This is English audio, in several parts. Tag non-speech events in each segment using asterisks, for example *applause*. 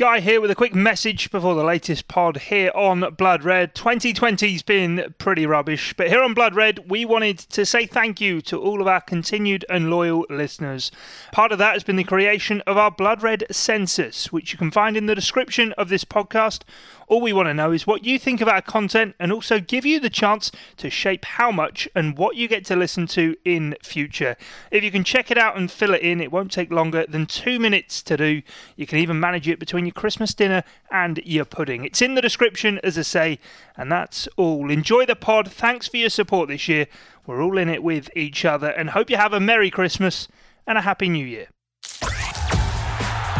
Guy here with a quick message before the latest pod here on Blood Red. 2020's been pretty rubbish, but here on Blood Red, we wanted to say thank you to all of our continued and loyal listeners. Part of that has been the creation of our Blood Red census, which you can find in the description of this podcast all we want to know is what you think of our content and also give you the chance to shape how much and what you get to listen to in future. If you can check it out and fill it in, it won't take longer than two minutes to do. You can even manage it between your Christmas dinner and your pudding. It's in the description, as I say, and that's all. Enjoy the pod. Thanks for your support this year. We're all in it with each other and hope you have a Merry Christmas and a Happy New Year.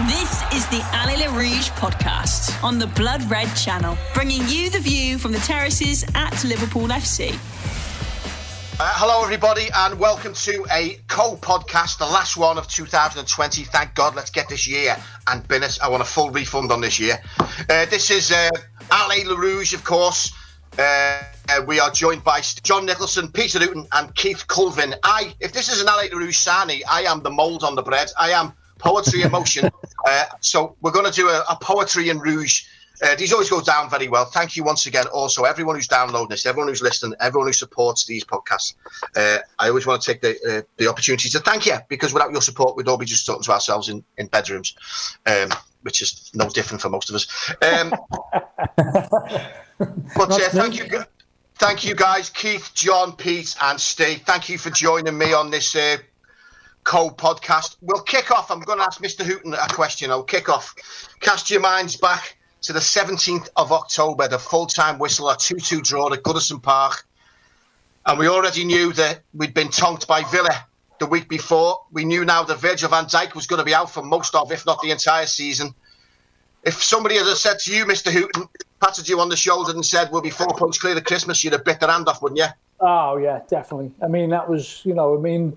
This is the Allez Les Rouges podcast on the Blood Red channel, bringing you the view from the terraces at Liverpool FC. Uh, hello, everybody, and welcome to a co podcast, the last one of 2020. Thank God, let's get this year and bin it. I want a full refund on this year. Uh, this is uh, Allez Les Rouges, of course. Uh, we are joined by John Nicholson, Peter Hooton, and Keith Colvin. I, if this is an Le Rouge Sani, I am the mould on the bread. I am poetry emotion. *laughs* uh, so we're going to do a, a poetry in rouge. Uh, these always go down very well. Thank you once again. Also, everyone who's downloading this, everyone who's listening, everyone who supports these podcasts. Uh, I always want to take the uh, the opportunity to thank you because without your support, we'd all be just talking to ourselves in, in bedrooms, um, which is no different for most of us. Um, *laughs* but uh, thank you, thank you guys, Keith, John, Pete, and Steve. Thank you for joining me on this uh, co podcast. We'll kick off. I'm going to ask Mr. Hooton a question. I'll kick off. Cast your minds back to the 17th of October, the full time whistle, a 2 2 draw at Goodison Park. And we already knew that we'd been tonked by Villa the week before. We knew now that Virgil van Dijk was going to be out for most of, if not the entire season. If somebody had said to you, Mr. Hooton, patted you on the shoulder and said, We'll be four points clear of Christmas, you'd have bit their hand off, wouldn't you? Oh, yeah, definitely. I mean, that was, you know, I mean,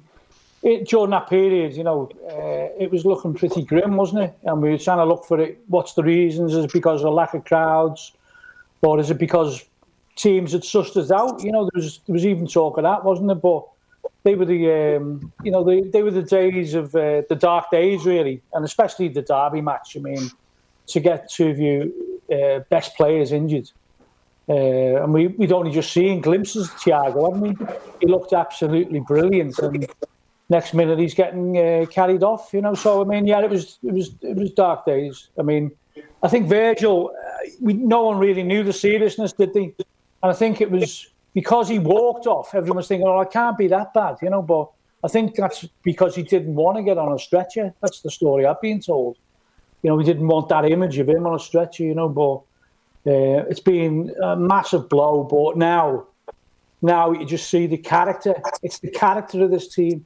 it, during that period, you know, uh, it was looking pretty grim, wasn't it? And we were trying to look for it. What's the reasons? Is it because of lack of crowds, or is it because teams had sussed us out? You know, there was there was even talk of that, wasn't there? But they were the um, you know they, they were the days of uh, the dark days really, and especially the derby match. I mean, to get two of you uh, best players injured. Uh, and we, we'd only just seen glimpses of Thiago, hadn't we? He looked absolutely brilliant. And next minute he's getting uh, carried off. You know, so I mean, yeah, it was it was it was dark days. I mean, I think Virgil, uh, we no one really knew the seriousness, did they? And I think it was because he walked off. Everyone was thinking, "Oh, it can't be that bad," you know. But I think that's because he didn't want to get on a stretcher. That's the story I've been told. You know, we didn't want that image of him on a stretcher, you know. But uh, it's been a massive blow. But now, now you just see the character. It's the character of this team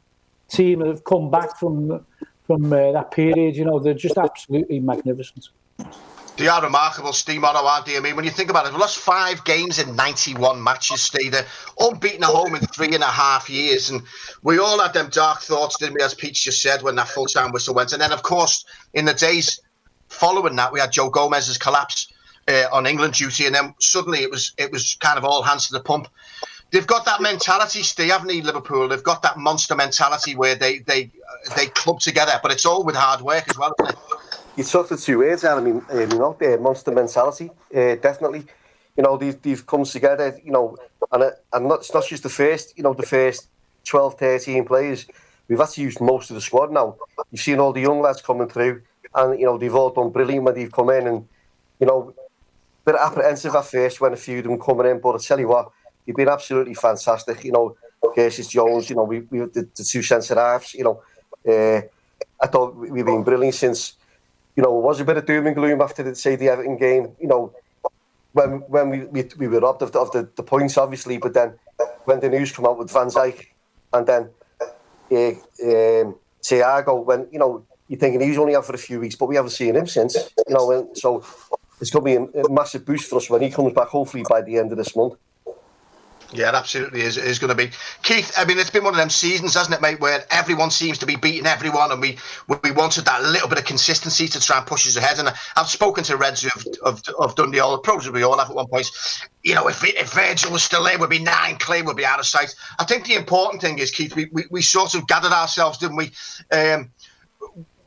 team that have come back from from uh, that period. You know, they're just absolutely magnificent. They are remarkable, Steve Morrow, aren't they? I mean, when you think about it, we lost five games in 91 matches, Steve. They're unbeaten at home in three and a half years. And we all had them dark thoughts, didn't we, as Pete just said, when that full time whistle went. And then, of course, in the days following that, we had Joe Gomez's collapse uh, on England duty. And then suddenly it was it was kind of all hands to the pump they've got that mentality, Steve, haven't they, Liverpool? They've got that monster mentality where they they they club together, but it's all with hard work as well? You took the two words out. Um, you know, the monster mentality, uh, definitely. You know, these these comes together. You know, and and not, it's not just the first. You know, the first 12, 13 players. We've had to use most of the squad now. You've seen all the young lads coming through, and you know they've all done brilliant when they've come in, and you know, a bit apprehensive at first when a few of them coming in. But I tell you what, you've been absolutely fantastic. You know, Curtis Jones, you know, we, we the, the two centre halves, you know, uh, I thought we've been brilliant since, you know, it was a bit of doom and gloom after the, say, the Everton game, you know, when when we, we, we were robbed of, the, of the, the points, obviously, but then when the news came out with Van Dijk and then uh, um, Thiago, when, you know, you're thinking he's only out for a few weeks, but we haven't seen him since, you know, and so it's going to be a, a massive boost for us when he comes back, hopefully by the end of this month. Yeah, it absolutely is, is going to be. Keith, I mean, it's been one of them seasons, hasn't it, mate, where everyone seems to be beating everyone, and we we wanted that little bit of consistency to try and push us ahead. And I've spoken to Reds of, of, of Dundee, all probably we all have at one point. You know, if, if Virgil was still there, we'd be nine clear, we'd be out of sight. I think the important thing is, Keith, we, we, we sort of gathered ourselves, didn't we? Um,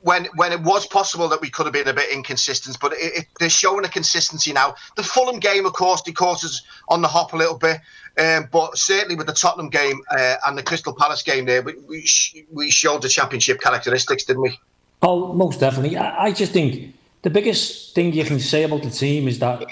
when when it was possible that we could have been a bit inconsistent, but it, it, they're showing a consistency now. The Fulham game, of course, the course is on the hop a little bit, um, but certainly with the Tottenham game uh, and the Crystal Palace game there, we we, sh- we, showed the championship characteristics, didn't we? Oh, most definitely. I, I just think the biggest thing you can say about the team is that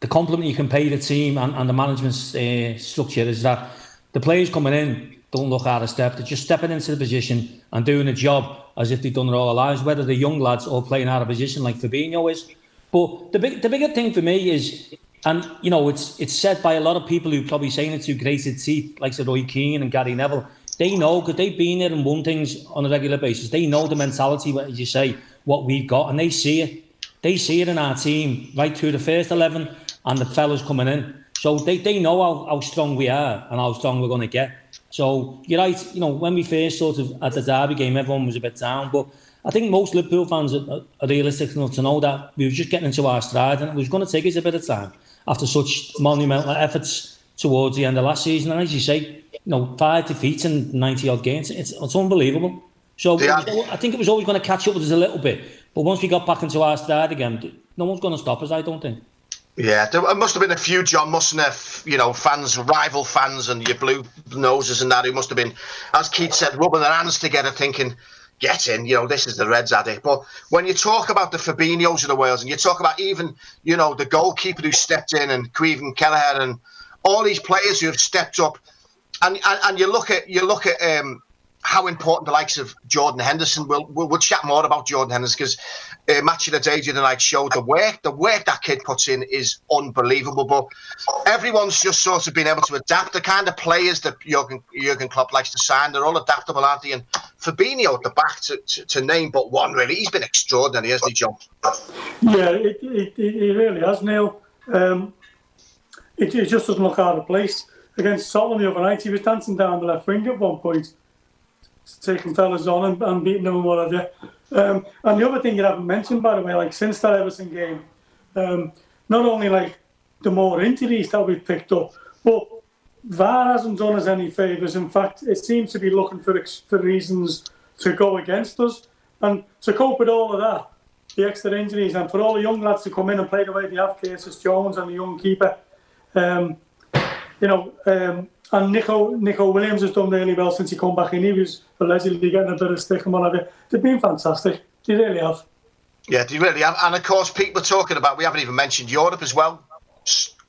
the compliment you can pay the team and, and the management uh, structure is that the players coming in don't look out of step. They're just stepping into the position and doing a job as if they've done it all their lives, whether they're young lads or playing out of position like Fabinho is. But the big, the bigger thing for me is, and you know, it's it's said by a lot of people who probably saying it to grated teeth, like Sir Roy Keane and Gary Neville. They know because they've been there and won things on a regular basis. They know the mentality, as you say, what we've got, and they see it. They see it in our team right through the first eleven and the fellas coming in. So they, they know how, how strong we are and how strong we're going to get. So you're right. You know, when we first sort of at the derby game, everyone was a bit down, but I think most Liverpool fans are, are realistic enough to know that we were just getting into our stride, and it was going to take us a bit of time after such monumental efforts towards the end of last season. And as you say, you know, five defeats and ninety odd games, it's, it's unbelievable. So yeah. I think it was always going to catch up with us a little bit, but once we got back into our stride again, no one's going to stop us. I don't think. Yeah, there must have been a few John Mustner, you know, fans, rival fans, and your blue noses and that who must have been, as Keith said, rubbing their hands together, thinking, "Get in, you know, this is the Reds at it." But when you talk about the Fabinho's of the Wales, and you talk about even, you know, the goalkeeper who stepped in, and Caoimhin Kelleher, and all these players who have stepped up, and and, and you look at you look at um, how important the likes of Jordan Henderson. We'll we'll, we'll chat more about Jordan Henderson because uh, match of the day tonight showed the work the work that kid puts in is unbelievable. But everyone's just sort of been able to adapt. The kind of players that Jurgen Jurgen Klopp likes to sign, they're all adaptable, aren't they? And Fabinho at the back to, to, to name but one really, he's been extraordinary, hasn't he, John? Yeah, it, it, it really has, Neil. Um, it, it just doesn't look out of place. Against Scotland the other night, he was dancing down the left wing at one point taking fellas on and, and beating them and whatever. Um, and the other thing you haven't mentioned, by the way, like since that Everton game, um, not only like the more injuries that we've picked up, but VAR hasn't done us any favours. In fact, it seems to be looking for for reasons to go against us. And to cope with all of that, the extra injuries, and for all the young lads to come in and play the way they have, Curtis Jones and the young keeper, um, you know, um, and Neco Neco Williams has done really well since he come back in. He was allegedly getting a bit of stick and whatever. They've been fantastic. They really have. Yeah, they really have. And of course, people are talking about, we haven't even mentioned Europe as well.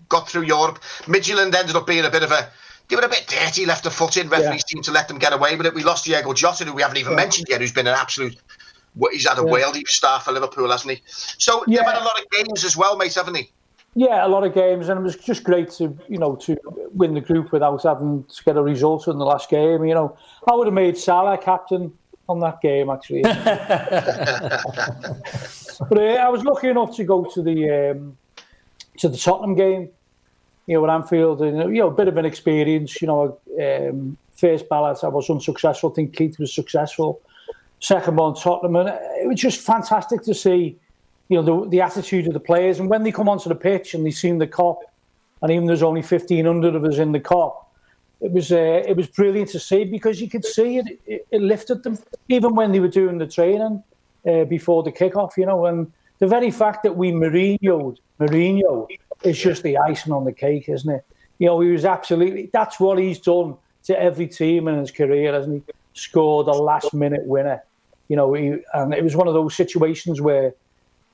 Got through Europe. Midtjylland ended up being a bit of a, they were a bit dirty, left a foot in. Referees yeah. seemed to let them get away with it. We lost Diogo Jota, who we haven't even yeah. mentioned yet, who's been an absolute, he's had a yeah. worldly star for Liverpool, hasn't he? So yeah. they've had a lot of games as well, mate, haven't they? Yeah, a lot of games, and it was just great to you know to win the group without having to get a result in the last game. You know, I would have made Salah captain on that game actually. *laughs* but uh, I was lucky enough to go to the um, to the Tottenham game. You know, at Anfield, and you know, a bit of an experience. You know, um, first ballot I was unsuccessful. I think Keith was successful. Second one, Tottenham, and it was just fantastic to see you know, the, the attitude of the players. And when they come onto the pitch and they seen the Kop, and even there's only 1,500 of us in the Kop, it was uh, it was brilliant to see because you could see it, it, it lifted them even when they were doing the training uh, before the kickoff, you know. And the very fact that we Mourinho Mourinho is just the icing on the cake, isn't it? You know, he was absolutely that's what he's done to every team in his career, hasn't he? Scored a last minute winner, you know. He, and it was one of those situations where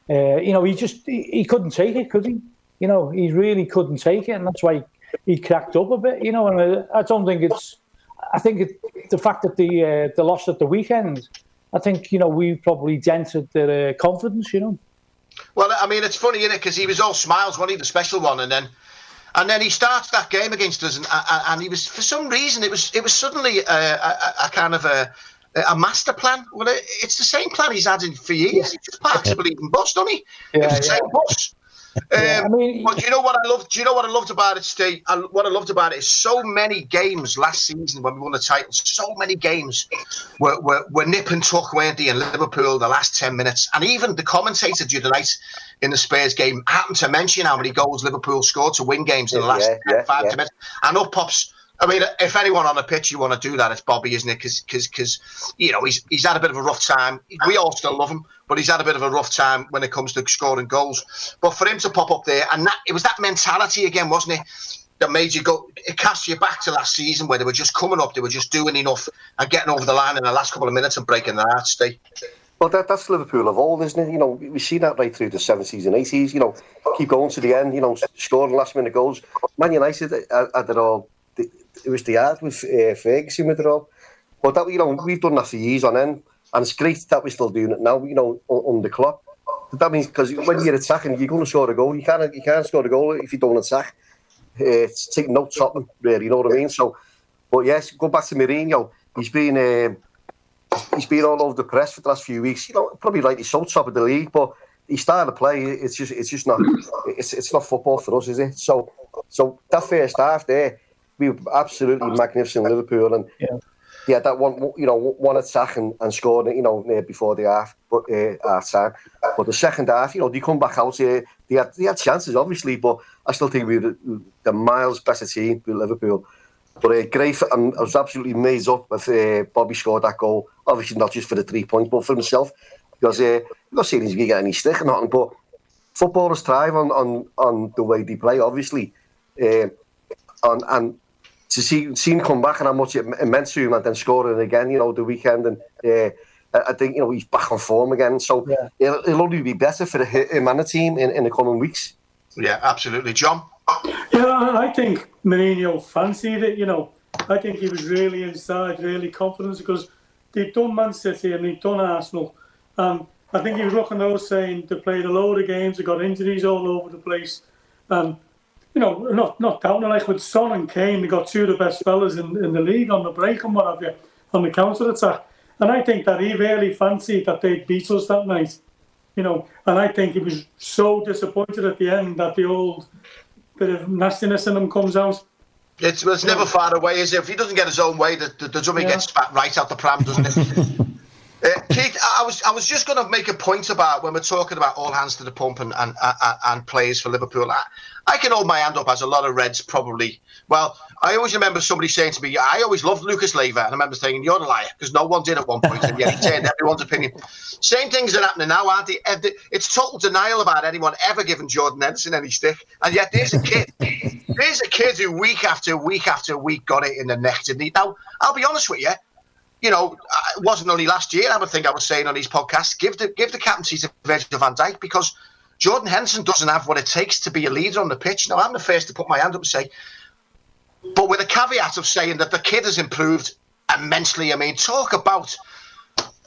uh, you know, he just he, he, couldn't take it, could he? You know, he really couldn't take it, and that's why he, cracked up a bit. You know, and I, uh, I don't think it's. I think it, the fact that the uh, the loss at the weekend, I think you know we probably dented their uh, confidence. You know. Well, I mean, it's funny, isn't it? Because he was all smiles, wasn't he, the special one, and then and then he starts that game against us, and, and he was for some reason it was it was suddenly a, a, a kind of a a master plan. Well, it's the same plan he's had in for years. Yeah. He just parks a bleeding bus, doesn't he? Yeah, it's the yeah. same bus. *laughs* Um, I mean, but you know what I loved? Do you know what I loved about it, Steve? I, what I loved about it is so many games last season when we won the title. So many games were, were, were nip and tuck, weren't they? In Liverpool, the last ten minutes, and even the commentator the other night in the Spurs game happened to mention how many goals Liverpool scored to win games in the last yeah, yeah, five minutes, and up pops I mean, if anyone on the pitch you want to do that, it's Bobby, isn't it? Because, because, you know, he's he's had a bit of a rough time. We all still love him, but he's had a bit of a rough time when it comes to scoring goals. But for him to pop up there, and that it was that mentality again, wasn't it? That made you go. It cast you back to last season where they were just coming up, they were just doing enough and getting over the line in the last couple of minutes and breaking their hearts. Stay. Well, that, that's Liverpool of old, isn't it? You know, we see that right through the 70s and 80s. You know, keep going to the end. You know, scoring last minute goals. Man United uh, had it all it was the hard with uh, Ferguson with it all. But that you know we've done that for years on end, and it's great that we're still doing it now. You know, on, the clock. That means because when you're attacking, you're going to score a goal. You can't you can't score a goal if you don't attack. Uh, it's taking no stopping, really. You know what I mean? So, but yes, go back to Mourinho. He's been um, he's been all over the press for the last few weeks. You know, probably like he's so top of the league, but he started to play. It's just it's just not it's it's not football for us, is it? So so that first half there we were absolutely magnificent Liverpool, and yeah. yeah, that one, you know, one attack and, and scored, it, you know, before the half, but uh, half time. But the second half, you know, they come back out here. They had they had chances, obviously, but I still think we were the, miles better team with Liverpool. But uh, great, and I was absolutely amazed up with uh, Bobby scored that goal. Obviously, not just for the three points, but for himself, because uh, I'm not saying he's going to get any stick or nothing, but footballers thrive on on on the way they play, obviously. Uh, and, and to see see him come back and how much it, meant to him and then scoring again, you know, the weekend and uh, eh, I think you know he's back on form again. So yeah. it'll, it'll, only be better for him and the team in, in the coming weeks. Yeah, absolutely, John. Yeah, I think Mourinho fancied it. You know, I think he was really inside, really confident because they'd done Man City and they'd done Arsenal, and I think he was looking at those saying they played a load of games, they got injuries all over the place, and you know, not not down like with Son and Kane, they got two of the best fellas in, in the league on the break and what have you, on the counter attack. And I think that he really fancied that they'd beat us that night. You know, and I think he was so disappointed at the end that the old bit of nastiness in him comes out. It's, it's never far away, is it? If he doesn't get his own way, the, the, the dummy yeah. gets spat right out the pram, doesn't it? *laughs* Uh, Keith, I was I was just going to make a point about when we're talking about all hands to the pump and and, and, and players for Liverpool. I, I, can hold my hand up as a lot of Reds probably. Well, I always remember somebody saying to me, "I always loved Lucas Leiva," and I remember saying, "You're a liar," because no one did at one point, and yet he turned everyone's opinion. Same things are happening now, aren't they? It's total denial about anyone ever giving Jordan Henderson any stick, and yet there's a kid, there's a kid who week after week after week got it in the neck. Didn't he? Now, I'll be honest with you you know, uh, it wasn't only last year. I would think I was saying on these podcasts, give the give the captaincy to Virgil van Dijk because Jordan Henderson doesn't have what it takes to be a leader on the pitch. Now, I'm the first to put my hand up and say, but with a caveat of saying that the kid has improved immensely. I mean, talk about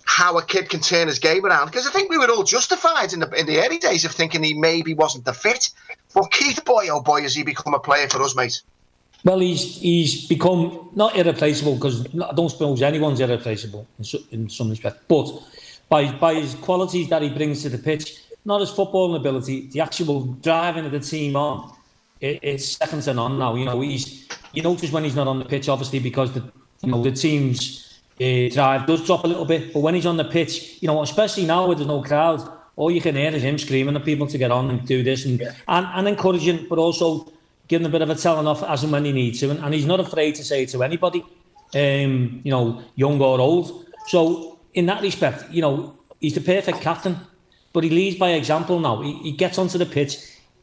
how a kid can turn his game around because I think we were all justified in the in the early days of thinking he maybe wasn't the fit. But Keith, boy, oh boy, has he become a player for us, mate. Well, he's he's become not irreplaceable because I don't suppose anyone's irreplaceable in, in some respect. But by by his qualities that he brings to the pitch, not his footballing ability, the actual driving of the team on, it, it's second to none now. You know, he's you notice when he's not on the pitch, obviously because the you know the team's uh, drive does drop a little bit. But when he's on the pitch, you know, especially now where there's no crowd, all you can hear is him screaming at people to get on and do this and yeah. and, and encouraging, but also giving a bit of a telling off as and when he needs to, and, and he's not afraid to say it to anybody, um, you know, young or old. So in that respect, you know, he's the perfect captain, but he leads by example now. He, he gets onto the pitch,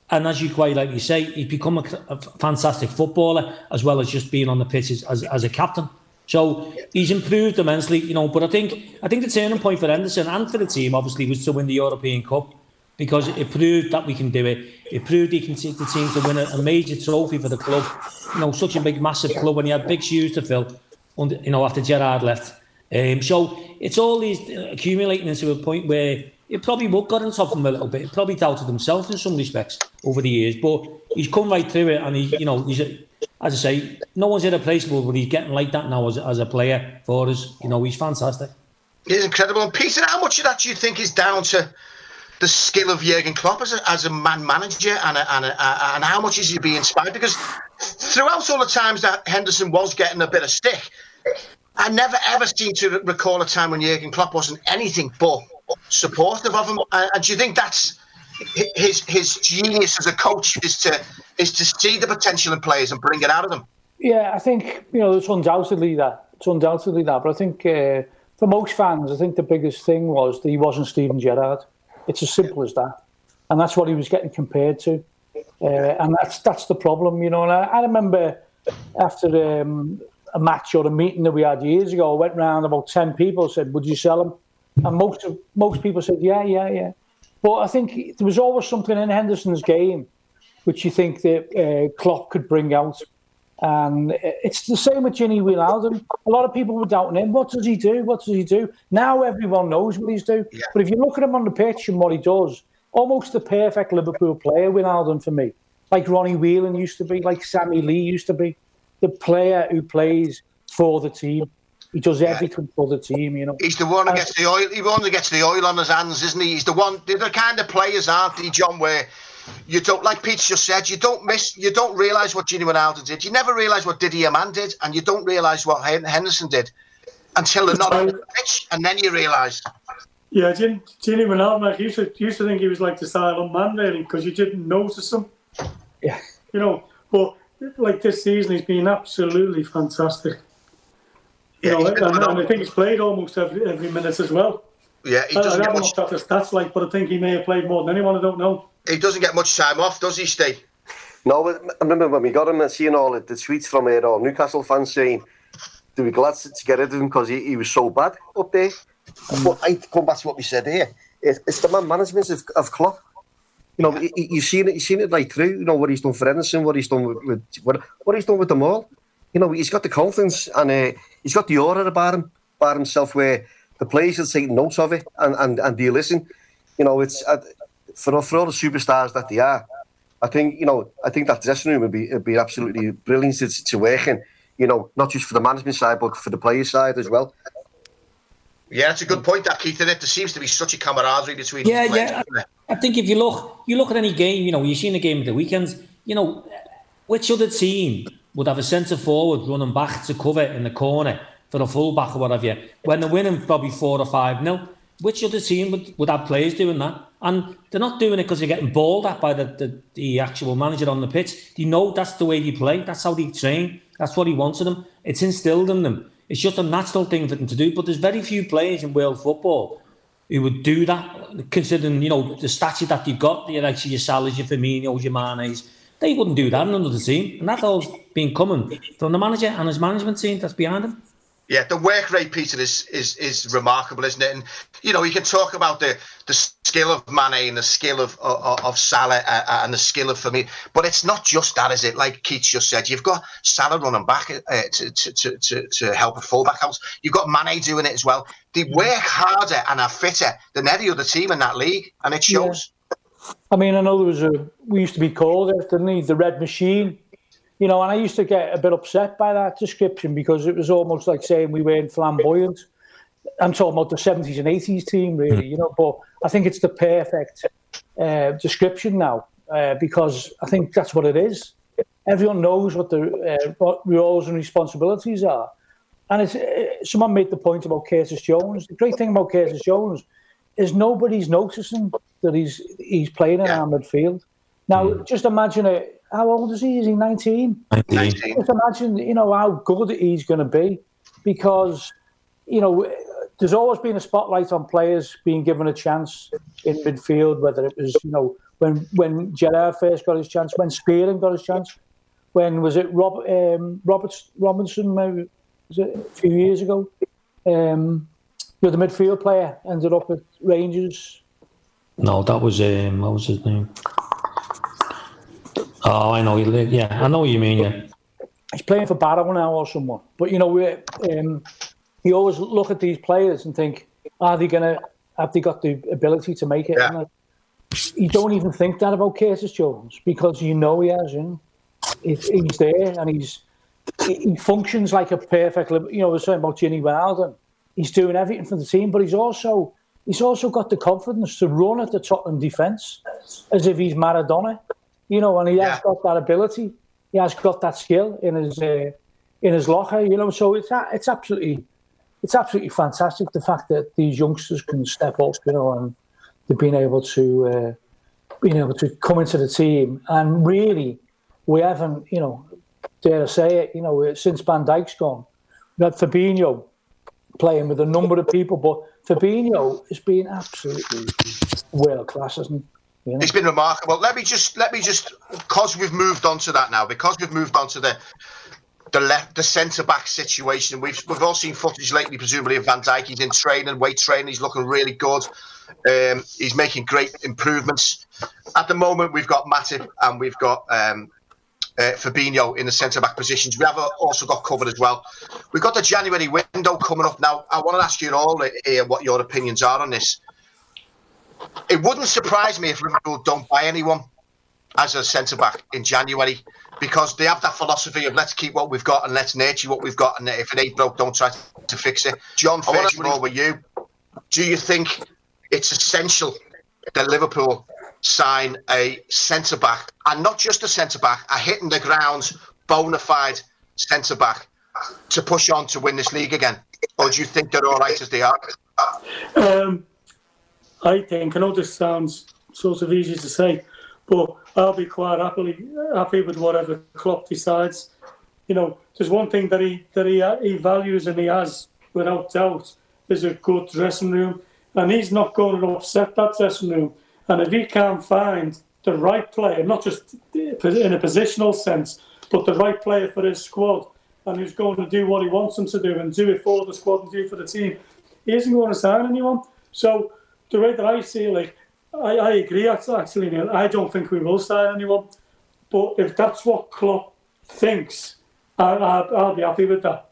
and as you quite rightly say, he's become a, a fantastic footballer as well as just being on the pitch as, as, a captain. So he's improved immensely, you know. But I think I think the turning point for Henderson and for the team obviously was to win the European Cup because it proved that we can do it. It proved he can take the team to win a, a, major trophy for the club. You know, such a big, massive club, and he had big shoes to fill. Under, you know, after Gerrard left. Um, so it's all these accumulating into a point where it probably would got on top of him a little bit. He probably doubted himself in some respects over the years, but he's come right through it, and he, you know, he's a, as I say, no one's irreplaceable, but he's getting like that now as, as a player for us. You know, he's fantastic. He's incredible. And Peter, how much of that do you think is down to the skill of Jurgen Klopp as a, as a man manager and, a, and, a, and how much is he being inspired? Because throughout all the times that Henderson was getting a bit of stick, I never ever seem to recall a time when Jurgen Klopp wasn't anything but supportive of him. And do you think that's his his genius as a coach is to is to see the potential in players and bring it out of them? Yeah, I think you know it's undoubtedly that. It's undoubtedly that. But I think uh, for most fans, I think the biggest thing was that he wasn't Steven Gerrard. It's as simple as that, and that's what he was getting compared to. Uh, and that's that's the problem, you know. And I, I remember after um, a match or a meeting that we had years ago, I went round about ten people said, "Would you sell him?" And most of, most people said, "Yeah, yeah, yeah." But I think there was always something in Henderson's game which you think that uh, Klopp could bring out. And it's the same with Gini Wijnaldum. A lot of people were doubting him. What does he do? What does he do? Now everyone knows what he's doing. Yeah. But if you look at him on the pitch and what he does, almost the perfect Liverpool player, Wijnaldum for me. Like Ronnie Whelan used to be, like Sammy Lee used to be. The player who plays for the team. He does everything yeah. for the team, you know. He's the one who gets the oil. He one who gets the oil on his hands, isn't he? He's the one. They're the kind of players, aren't they, John? Where you don't, like Pete just said, you don't miss, you don't realise what Gini Wijnaldum did. You never realise what Didi Hamann did, and you don't realise what Henderson did until they're not on the pitch, and then you realise. Yeah, Gini Wijnaldum, I used to, used to think he was like the silent man, really, because you didn't notice him. Yeah. You know, but like this season, he's been absolutely fantastic. You yeah, know, and, and, I think he's played almost every every minute as well. Yeah, he doesn't I, I haven't looked at the stats like, but I think he may have played more than anyone. I don't know. He doesn't get much time off, does he, Steve? No, I remember when we got him and seeing all the, the tweets from uh, all Newcastle fans saying they were glad to, get rid of him because he, he was so bad up there. Mm. But I come back to what we said here. It, it's the man management of, of Klopp. You know, yeah. you, have seen it. You've seen it right through. You know what he's done for Henderson, what he's done with, with what, what he's done with them all. You know, he's got the confidence and uh, he's got the aura about him, about himself, where the players will take notes of it and and and do listen. You know, it's. Uh, for, for all the superstars that they are, I think you know I think that dressing room would be would be absolutely brilliant to, to work in. You know, not just for the management side, but for the player side as well. Yeah, it's a good point, that Keith. That there seems to be such a camaraderie between. Yeah, yeah. I, I, think if you look, you look at any game. You know, you've seen the game of the weekends. You know, which other team would have a centre forward running back to cover in the corner for the full back or whatever? When they're winning probably four or five nil. Which other team would, would have players doing that? And they're not doing it because they're getting balled at by the, the, the, actual manager on the pitch. They know that's the way they play. That's how they train. That's what he wants of them. It's instilled in them. It's just a natural thing for them to do. But there's very few players in world football who would do that, considering, you know, the stature that you've got, likes of your Salahs, your Firminos, your Manes. They wouldn't do that in another team. And that's all been coming from the manager and his management team that's behind him. Yeah, the work rate, Peter, is is is remarkable, isn't it? And you know, you can talk about the the skill of Mane and the skill of of, of Salah uh, uh and the skill of me, but it's not just that, is it? Like Keith just said, you've got Salah running back uh, to, to, to, to help a fullback out. You've got Mane doing it as well. They work harder and are fitter than any other team in that league, and it shows. Yeah. I mean, I know there was a we used to be called it, didn't he? The Red Machine you know, and I used to get a bit upset by that description because it was almost like saying we weren't flamboyant. I'm talking about the 70s and 80s team, really, you know, but I think it's the perfect uh, description now uh, because I think that's what it is. Everyone knows what the uh, what roles and responsibilities are. And it's, uh, someone made the point about Curtis Jones. The great thing about Curtis Jones is nobody's noticing that he's he's playing in yeah. our midfield. Now, mm. just imagine it how old is he? Is he 19? 19. Just imagine, you know, how good he's going to be because, you know, there's always been a spotlight on players being given a chance in midfield, whether it was, you know, when when Gerrard first got his chance, when Spearing got his chance, when was it Rob, um, Roberts, Robinson, maybe, was it a few years ago? Um, the midfield player, ended up at Rangers. No, that was, um, what was his name? Oh, I know. Yeah, I know what you mean. Yeah, he's playing for Barrow now or someone. But you know, we, um, you always look at these players and think, are they gonna have they got the ability to make it? Yeah. You don't even think that about Curtis Jones because you know he has. You know? he's there and he's he functions like a perfect. You know, we're saying about Gini Wilden. He's doing everything for the team, but he's also he's also got the confidence to run at the Tottenham defence as if he's Maradona you know, and he yeah. has got that ability. He has got that skill in his uh, in his locker, you know. So it's it's absolutely it's absolutely fantastic the fact that these youngsters can step up, you know, and they've been able to uh, being able to come into the team and really we haven't, you know, dare I say it, you know, since Van Dijk's gone, we had Fabinho playing with a number of people, but Fabinho has been absolutely world class, hasn't he? Know? It's been remarkable. Let me just let me just because we've moved on to that now, because we've moved on to the the left the centre back situation. We've we've all seen footage lately, presumably of Van Dijk. He's in training, weight training. He's looking really good. Um, he's making great improvements. At the moment, we've got Matip and we've got um, uh, Fabinho in the centre back positions. We have also got covered as well. We've got the January window coming up now. I want to ask you all here what your opinions are on this. It wouldn't surprise me if Liverpool don't buy anyone as a centre back in January because they have that philosophy of let's keep what we've got and let's nurture what we've got, and if it ain't broke, don't try to fix it. John, first of all, with you, do you think it's essential that Liverpool sign a centre back, and not just a centre back, a hitting the ground, bona fide centre back to push on to win this league again? Or do you think they're all right as they are? Um, I think, I know this sounds sort of easy to say, but I'll be quite happily happy with whatever Klopp decides. You know, there's one thing that he that he, he values and he has without doubt is a good dressing room, and he's not going to upset that dressing room. And if he can't find the right player, not just in a positional sense, but the right player for his squad, and who's going to do what he wants him to do and do it for the squad and do it for the team, he isn't going to sign anyone. So the way that I see like I, I agree actually, Neil. I don't think we will sign anyone. But if that's what Klopp thinks, I, I, I'll be happy with that.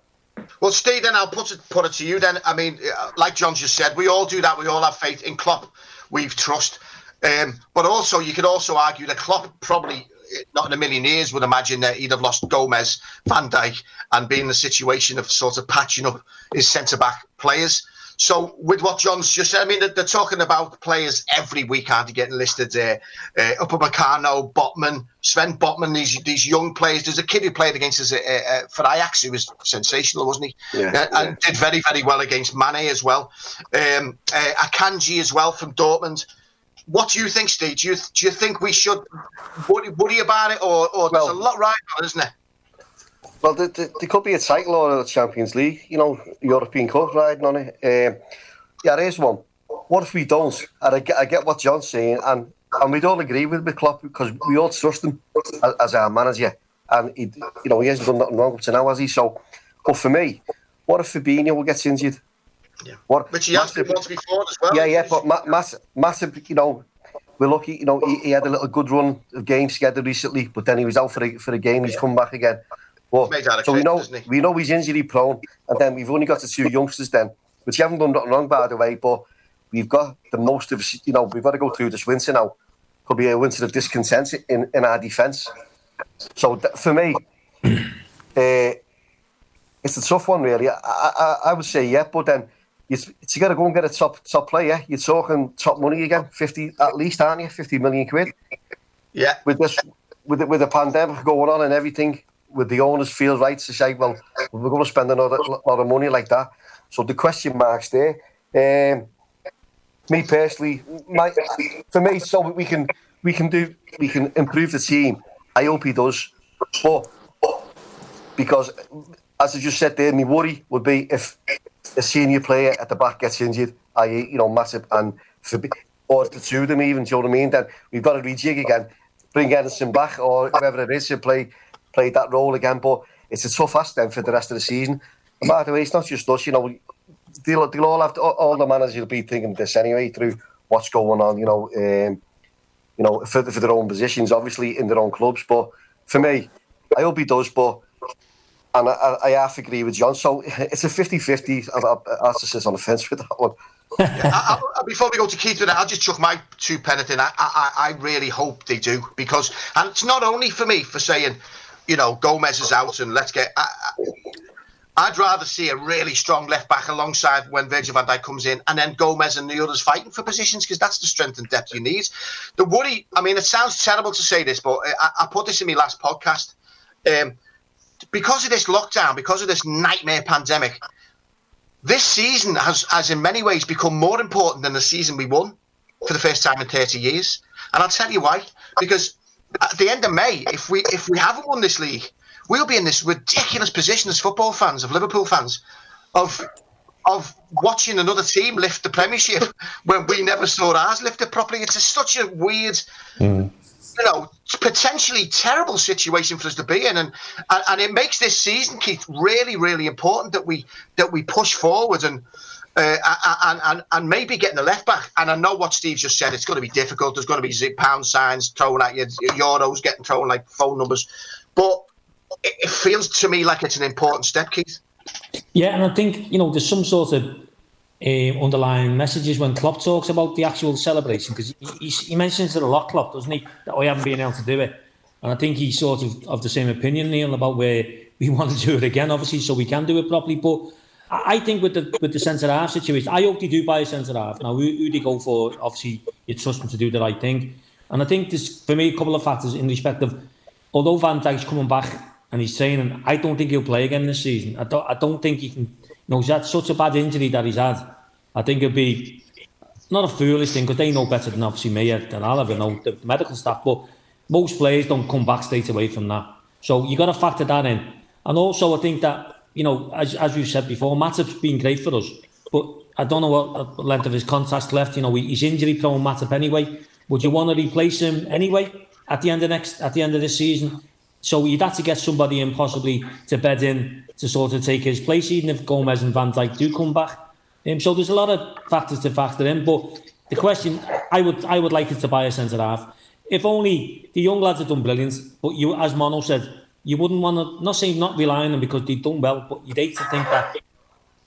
Well, Steve, then I'll put it put it to you. Then I mean, uh, like John just said, we all do that. We all have faith in Klopp. We've trust. Um, but also, you could also argue that Klopp probably not in a million years would imagine that he'd have lost Gomez, Van Dijk, and be in the situation of sort of patching up his centre back players. So with what John's just said, I mean, they're, they're talking about players every week, aren't they, getting listed there? Uh, Upamecano, Botman, Sven Botman, these these young players. There's a kid who played against us uh, uh, for Ajax who was sensational, wasn't he? Yeah, uh, and did very, very well against Mane as well. Um, uh, Akanji as well from Dortmund. What do you think, Steve? Do you, do you think we should worry, worry about it, or, or well, there's a lot right on, isn't there? Well, there, there, could be a title or a Champions League, you know, European Cup riding on it. Um, yeah, there is one. What if we don't? And I get, I get what John's saying, and and we don't agree with, with Klopp because we all trust him as, as our manager, and he, you know, he hasn't done nothing wrong up to now, has he? So, but for me, what if Fabinho gets injured? Yeah. What, Which he has been once before as well. Yeah, yeah, but ma- massive, massive, you know, we're lucky, you know, he, he, had a little good run of games together recently, but then he was out for a, for a game, he's come back again. But, so we know we know he's injury prone, and then we've only got the two youngsters then, which haven't done nothing wrong by the way. But we've got the most of you know we've got to go through this winter now. Could be a winter of discontent in, in our defence. So for me, uh, *clears throat* it's a tough one really. I, I, I would say yeah, but then you, you got to go and get a top top player. You're talking top money again, fifty at least, aren't you? Fifty million quid. Yeah. With this, with with the pandemic going on and everything, would the owners feel right to say, well, we're going to spend another lot of money like that? So the question marks there. Um, me personally, my, for me, so we can we can do we can improve the team. I hope he does, but because as I just said there, my worry would be if a senior player at the back gets injured, i.e., you know, massive and or the two of them even. Do you know what I mean? Then we've got to rejig again, bring Henderson back or whoever it is to play played that role again. But it's a tough ask then for the rest of the season. And by the way, it's not just us. You know, they'll, they'll all have to, all the managers will be thinking this anyway through what's going on. You know, um, you know for, for their own positions, obviously in their own clubs. But for me, I hope he does. But and I, I to agree with John. So *laughs* it's a 50-50. I, I, I sit on the fence with that one. I, I, before we go to Keith, I'll just chuck my two pennant in. I, I, I really hope they do because, and it's not only for me for saying you know, Gomez is out and let's get. I, I'd rather see a really strong left back alongside when Virgil van Dijk comes in, and then Gomez and the others fighting for positions because that's the strength and depth you need. The worry, I mean, it sounds terrible to say this, but I, I put this in my last podcast. Um, because of this lockdown, because of this nightmare pandemic, this season has, has in many ways become more important than the season we won for the first time in 30 years. And I'll tell you why. Because at the end of May, if we if we haven't won this league, we'll be in this ridiculous position as football fans, of Liverpool fans, of of watching another team lift the Premiership when we never saw ours lifted properly. It's a, such a weird, mm. you know, potentially terrible situation for us to be in, and, and and it makes this season, Keith, really really important that we that we push forward and. Uh, and, and and maybe getting the left back. And I know what Steve just said. It's going to be difficult. There's going to be pound signs thrown at you, euros getting thrown like phone numbers. But it, it feels to me like it's an important step, Keith. Yeah, and I think you know there's some sort of uh, underlying messages when Klopp talks about the actual celebration because he, he, he, mentions it a lot, Klopp, doesn't he? That we haven't been able to do it, and I think he's sort of of the same opinion, Neil, about where we *laughs* want to do it again, obviously, so we can do it properly. But I think with the with the centre half situation, I hope they do buy a centre half. Now, who, who they go for? Obviously, you trust them to do the right thing, and I think there's for me a couple of factors in respect of although Van Dijk's coming back and he's saying, I don't think he'll play again this season. I don't, I don't think he can. You know, he's had such a bad injury that he's had. I think it'd be not a foolish thing because they know better than obviously me uh, and I'll ever know the medical staff. But most players don't come back straight away from that. So you got to factor that in. And also, I think that you know, as as we've said before, Matip's been great for us, but I don't know what length of his contract left. You know, he's injury prone, Matip anyway. Would you want to replace him anyway at the end of next at the end of this season? So you'd have to get somebody in possibly to bed in to sort of take his place, even if Gomez and Van Dijk do come back. Um, so there's a lot of factors to factor in. But the question, I would I would like it to buy a centre half. If only the young lads have done brilliant, but you, as Mono said, you wouldn't want to, not saying not rely on them because they've done well, but you'd hate to think that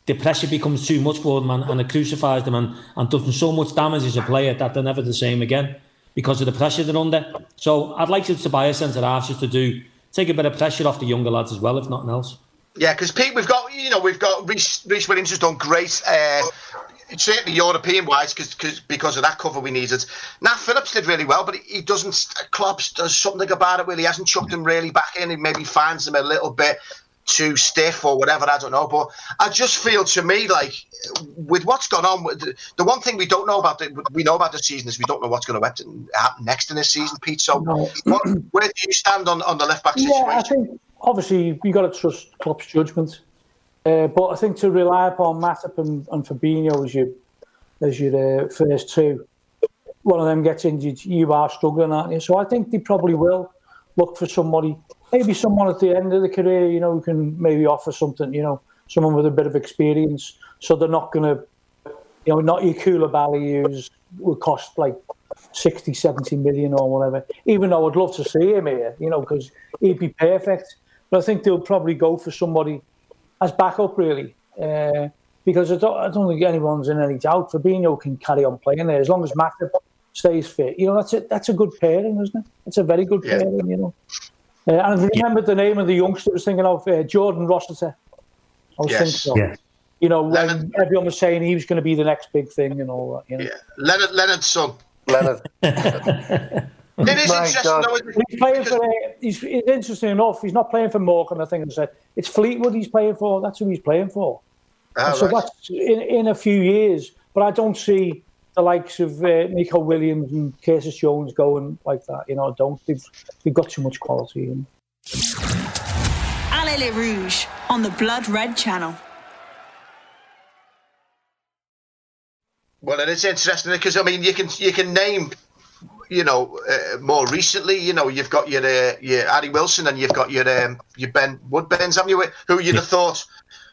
the pressure becomes too much for them and, and it crucifies them and, and does them so much damage as a player that they're never the same again because of the pressure they're under. So I'd like to buy a centre half just to do take a bit of pressure off the younger lads as well, if nothing else. Yeah, because Pete, we've got you know we've got Rhys Williams has done great. Uh, certainly European wise, because because of that cover we needed. Nat Phillips did really well, but he, doesn't. Klopp uh, does something about it. Where he hasn't chucked him really back in. He maybe finds him a little bit too stiff or whatever. I don't know, but I just feel to me like with what's gone on, the, the one thing we don't know about the, we know about the season is we don't know what's going to happen next in this season, Pete. So, no. *clears throat* what, where do you stand on, on the left back situation? Yeah, I think obviously you got to trust Klopp's judgment, uh, but I think to rely upon Matip and, and Fabinho as your as your uh, first two, one of them gets injured, you are struggling, aren't you? So I think they probably will look for somebody maybe someone at the end of the career, you know, who can maybe offer something, you know, someone with a bit of experience. So they're not going to, you know, not your Koulibaly who's will cost like 60, 70 million or whatever. Even though I'd love to see him here, you know, because he'd be perfect. But I think they'll probably go for somebody as backup, really. Uh, because I don't, I don't think anyone's in any doubt. Fabinho can carry on playing there as long as Matip stays fit. You know, that's a, that's a good pairing, isn't it? It's a very good yeah. pairing, you know. Uh, and I remember yeah. the name of the youngster I was thinking of, uh, Jordan Rossiter. I was yes. thinking so. Yeah. You know, when Leonard, everyone was saying he was going to be the next big thing and all that. You know? Yeah, Leonard, Leonard's son. Leonard. *laughs* it is *laughs* My interesting. Though, he's playing for. Uh, he's interesting enough. He's not playing for Morecambe. I think I said it's Fleetwood. He's playing for. That's who he's playing for. Oh, so right. that's in, in a few years. But I don't see the likes of uh, Neco Williams and Curtis Jones going like that. You know, I don't. They've, they've got too much quality. You know. Allez Rouge on the Blood Red Channel. Well, and it's interesting because I mean, you can you can name, you know, uh, more recently, you know, you've got your uh, your Harry Wilson and you've got your um, your Ben Woodburns, haven't you? Who you'd have thought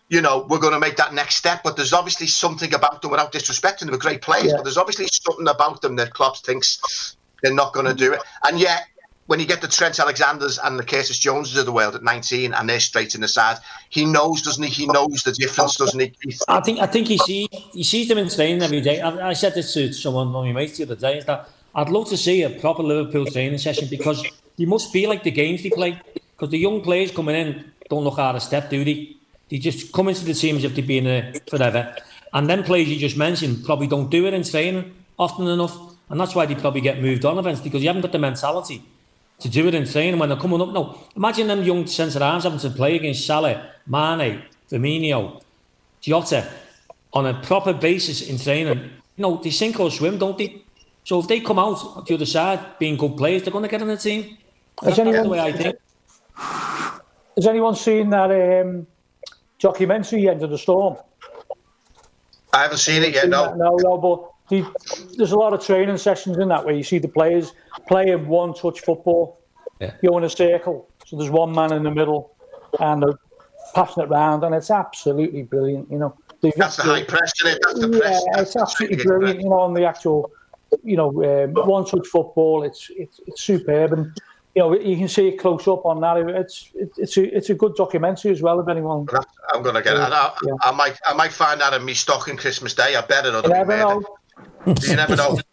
you know, we're going to make that next step. But there's obviously something about them, without disrespecting them, great players, yeah. but there's obviously something about them that Klopp thinks they're not going to do it. And yet, when you get the Trent Alexanders and the Curtis Joneses of the world at 19 and they're straight in the side, he knows, doesn't he? He knows the difference, doesn't he? I think I think he sees he sees them in training every day. I, I said this to someone on my mates the other day is that I'd love to see a proper Liverpool training session because you must be like the games they play. Because the young players coming in don't look out of step, do they? They just come into the team as if they've been there forever. And then players you just mentioned probably don't do it in training often enough. And that's why they probably get moved on events because you haven't got the mentality to do it in training when they're coming up. No, imagine them young centre halves having to play against Salah, Mane, Firmino, Jota on a proper basis in training. You know, they sink or swim, don't they? So if they come out on the other side being good players, they're going to get in the team. Has That's anyone, the way I think. has anyone seen that um, documentary, End of the Storm? I haven't seen it yet. No. No, no, but the, there's a lot of training sessions in that where you see the players playing one touch football. Yeah. You're in a circle, so there's one man in the middle, and they're passing it round, and it's absolutely brilliant. You know, They've That's the high press, isn't it? That's the yeah, press. That's it's absolutely brilliant. press. You know, on the actual, you know, um, one touch football. It's it's it's superb, and you know you can see it close up on that. It's it's it's a, it's a good documentary as well. If anyone, I'm gonna get it. I, Yeah. I might, I might find that in me stocking Christmas Day. I bet it. you never know. You never know. *laughs*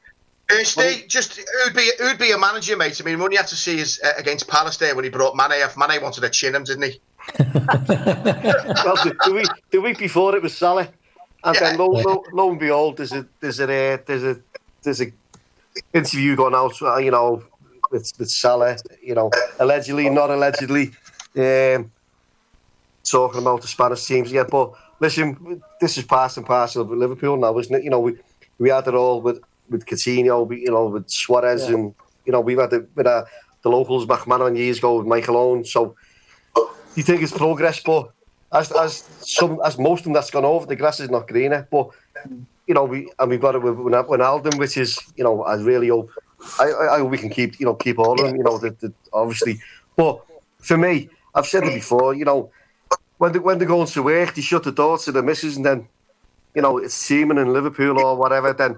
Uh, Steve, just who'd be who'd be a manager, mate? I mean, when you had to see his uh, against Palace there when he brought Mane off, Mane wanted to chin him, didn't he? *laughs* well, the, the week the week before it was Salah, and then lo, lo, lo and behold, there's a there's a uh, there's a there's a interview going out, uh, you know, with with Salah, you know, allegedly, not allegedly, um, talking about the Spanish teams. Yeah, but listen, this is part and parcel of Liverpool now, isn't it? You know, we we had it all with with Coutinho, we, you know, with Suarez, Yeah. and you know, we've had it with uh, the locals back on years ago with Michael Owen. So you think it's progress, but as as some as most of them that's gone over, the grass is not greener. But you know, we and we've got it with Wijnaldum, which is you know, I really hope I, I, I we can keep you know keep all of them. You know, the, the, obviously, but for me, I've said it before. You know, when they when they're going to work, they shut the door to the misses, and then you know it's teaming in Liverpool or whatever. Then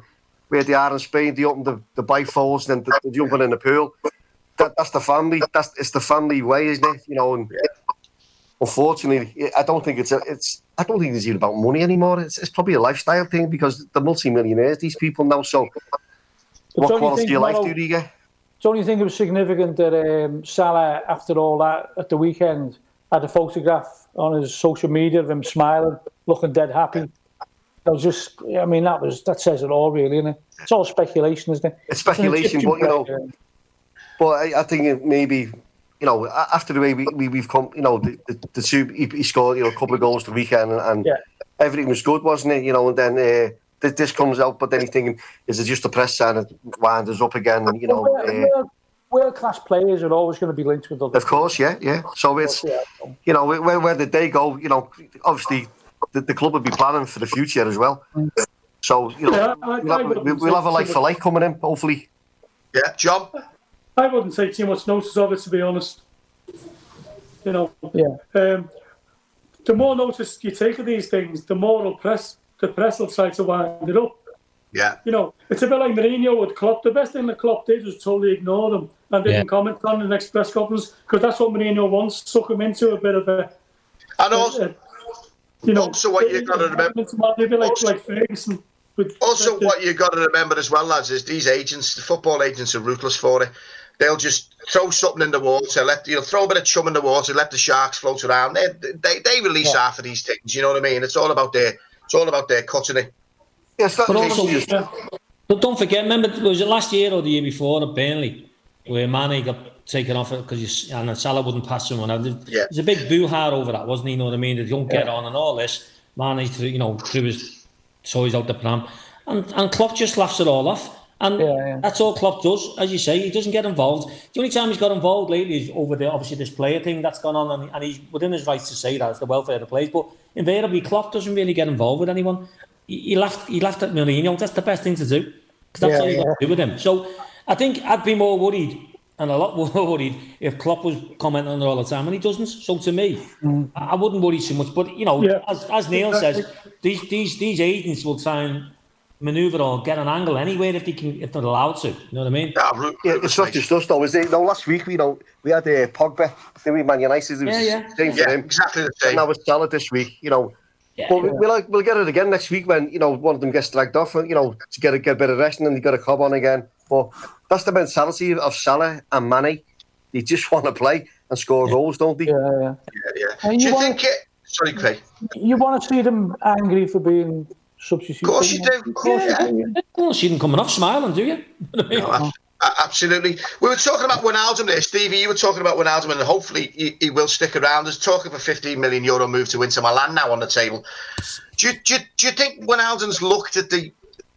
where they are in Spain, they open the the bifolds, then they're jumping in the pool. That, that's the family. That's it's the family way, isn't it? You know, and unfortunately, I don't think it's a, it's. I don't think it's even about money anymore. It's, it's probably a lifestyle thing because they're multi-millionaires. These people now. So, what don't you quality think, of life do you get? Don't you think it was significant that um, Salah, after all that at the weekend, had a photograph on his social media of him smiling, looking dead happy? That was just, I mean, that was that says it all, really, isn't it? It's all speculation, isn't it? It's speculation, It's but you know, but I, I think it maybe you know after the way we, we we've come, you know, the, the, the two he, he scored you know a couple of goals the weekend and, and Yeah. everything was good, wasn't it? You know, and then uh, th- this comes out, but then he's thinking, is it just a press sign and wind us up again? And, you know, uh, World class players are always going to be linked with other. of course, yeah, yeah. So it's Yeah. you know where, where did they go? You know, obviously the, the club would be planning for the future as well. So you know, Yeah, I- we'll, I have, we'll have a say- like for like coming in, hopefully. Yeah, John. I wouldn't take too much notice of it, to be honest. You know, Yeah. um, the more notice you take of these things, the more will press the press will try to wind it up. Yeah, You know, it's a bit like Mourinho with Klopp. The best thing that Klopp did was totally ignore them and didn't Yeah. comment on the next press conference because that's what Mourinho wants. Suck him into a bit of a, and also, a- you know. Also what you've got to remember- A bit like, like Ferguson. With, also the- what you've got to remember as well, lads, is these agents, the football agents, are ruthless for it. they'll just throw something in the water, let you'll throw a bit of chum in the water, let the sharks float around. They they, they release yeah. half of these things, you know what I mean? It's all about their it's all about their cutting it. Yes, but also, yeah. but don't forget, remember was it last year or the year before at Burnley where Manny got taken off because and Salah wouldn't pass someone. Yeah. There's a big boo-ha over that, wasn't he? You know what I mean? They don't get yeah. on and all this. Manny, threw, you know, threw his toys out the pram, and and Klopp just laughs it all off. And Yeah, yeah. that's all Klopp does, as you say. He doesn't get involved. The only time he's got involved lately is over the obviously this player thing that's gone on, and, and he's within his rights to say that it's the welfare of the players. But invariably, Klopp doesn't really get involved with anyone. He, he laughed. He laughed at Mourinho. That's the best thing to do because that's Yeah, all you got to do with him. So I think I'd be more worried and a lot *laughs* more worried if Klopp was commenting on it all the time, and he doesn't. So to me, mm. I, I wouldn't worry too much. But you know, Yeah. as, as Neil says, these these these agents will try and manoeuvre or get an angle anywhere if they can, if they're allowed to. You know what I mean? Yeah, Yeah, it's not just us though, is it? No, last week we know we had uh, Pogba, then we Man United. It was Yeah, yeah. the same for yeah, him. exactly the same. And same. now it's Salah this week, you know. Yeah. But we- we'll, like, we'll get it again next week when, you know, one of them gets dragged off, you know, to get a, get a bit of rest and then they got a cob on again. But that's the mentality of Salah and Mane. They just *laughs* want to play and score goals, don't they? Yeah, yeah. Yeah, yeah. Do you you wanna- think it? Sorry, Craig. You want to see them angry for being substituted? Of course you do. Of course Yeah. you do. Well, see them coming off smiling, do you? You know what I mean? No, a- a- absolutely. We were talking about Wijnaldum there, Stevie. You were talking about Wijnaldum, and hopefully he, he will stick around. There's talk of a 15 million euro move to Inter Milan now on the table. Do you, do you, do you think Wijnaldum's looked at the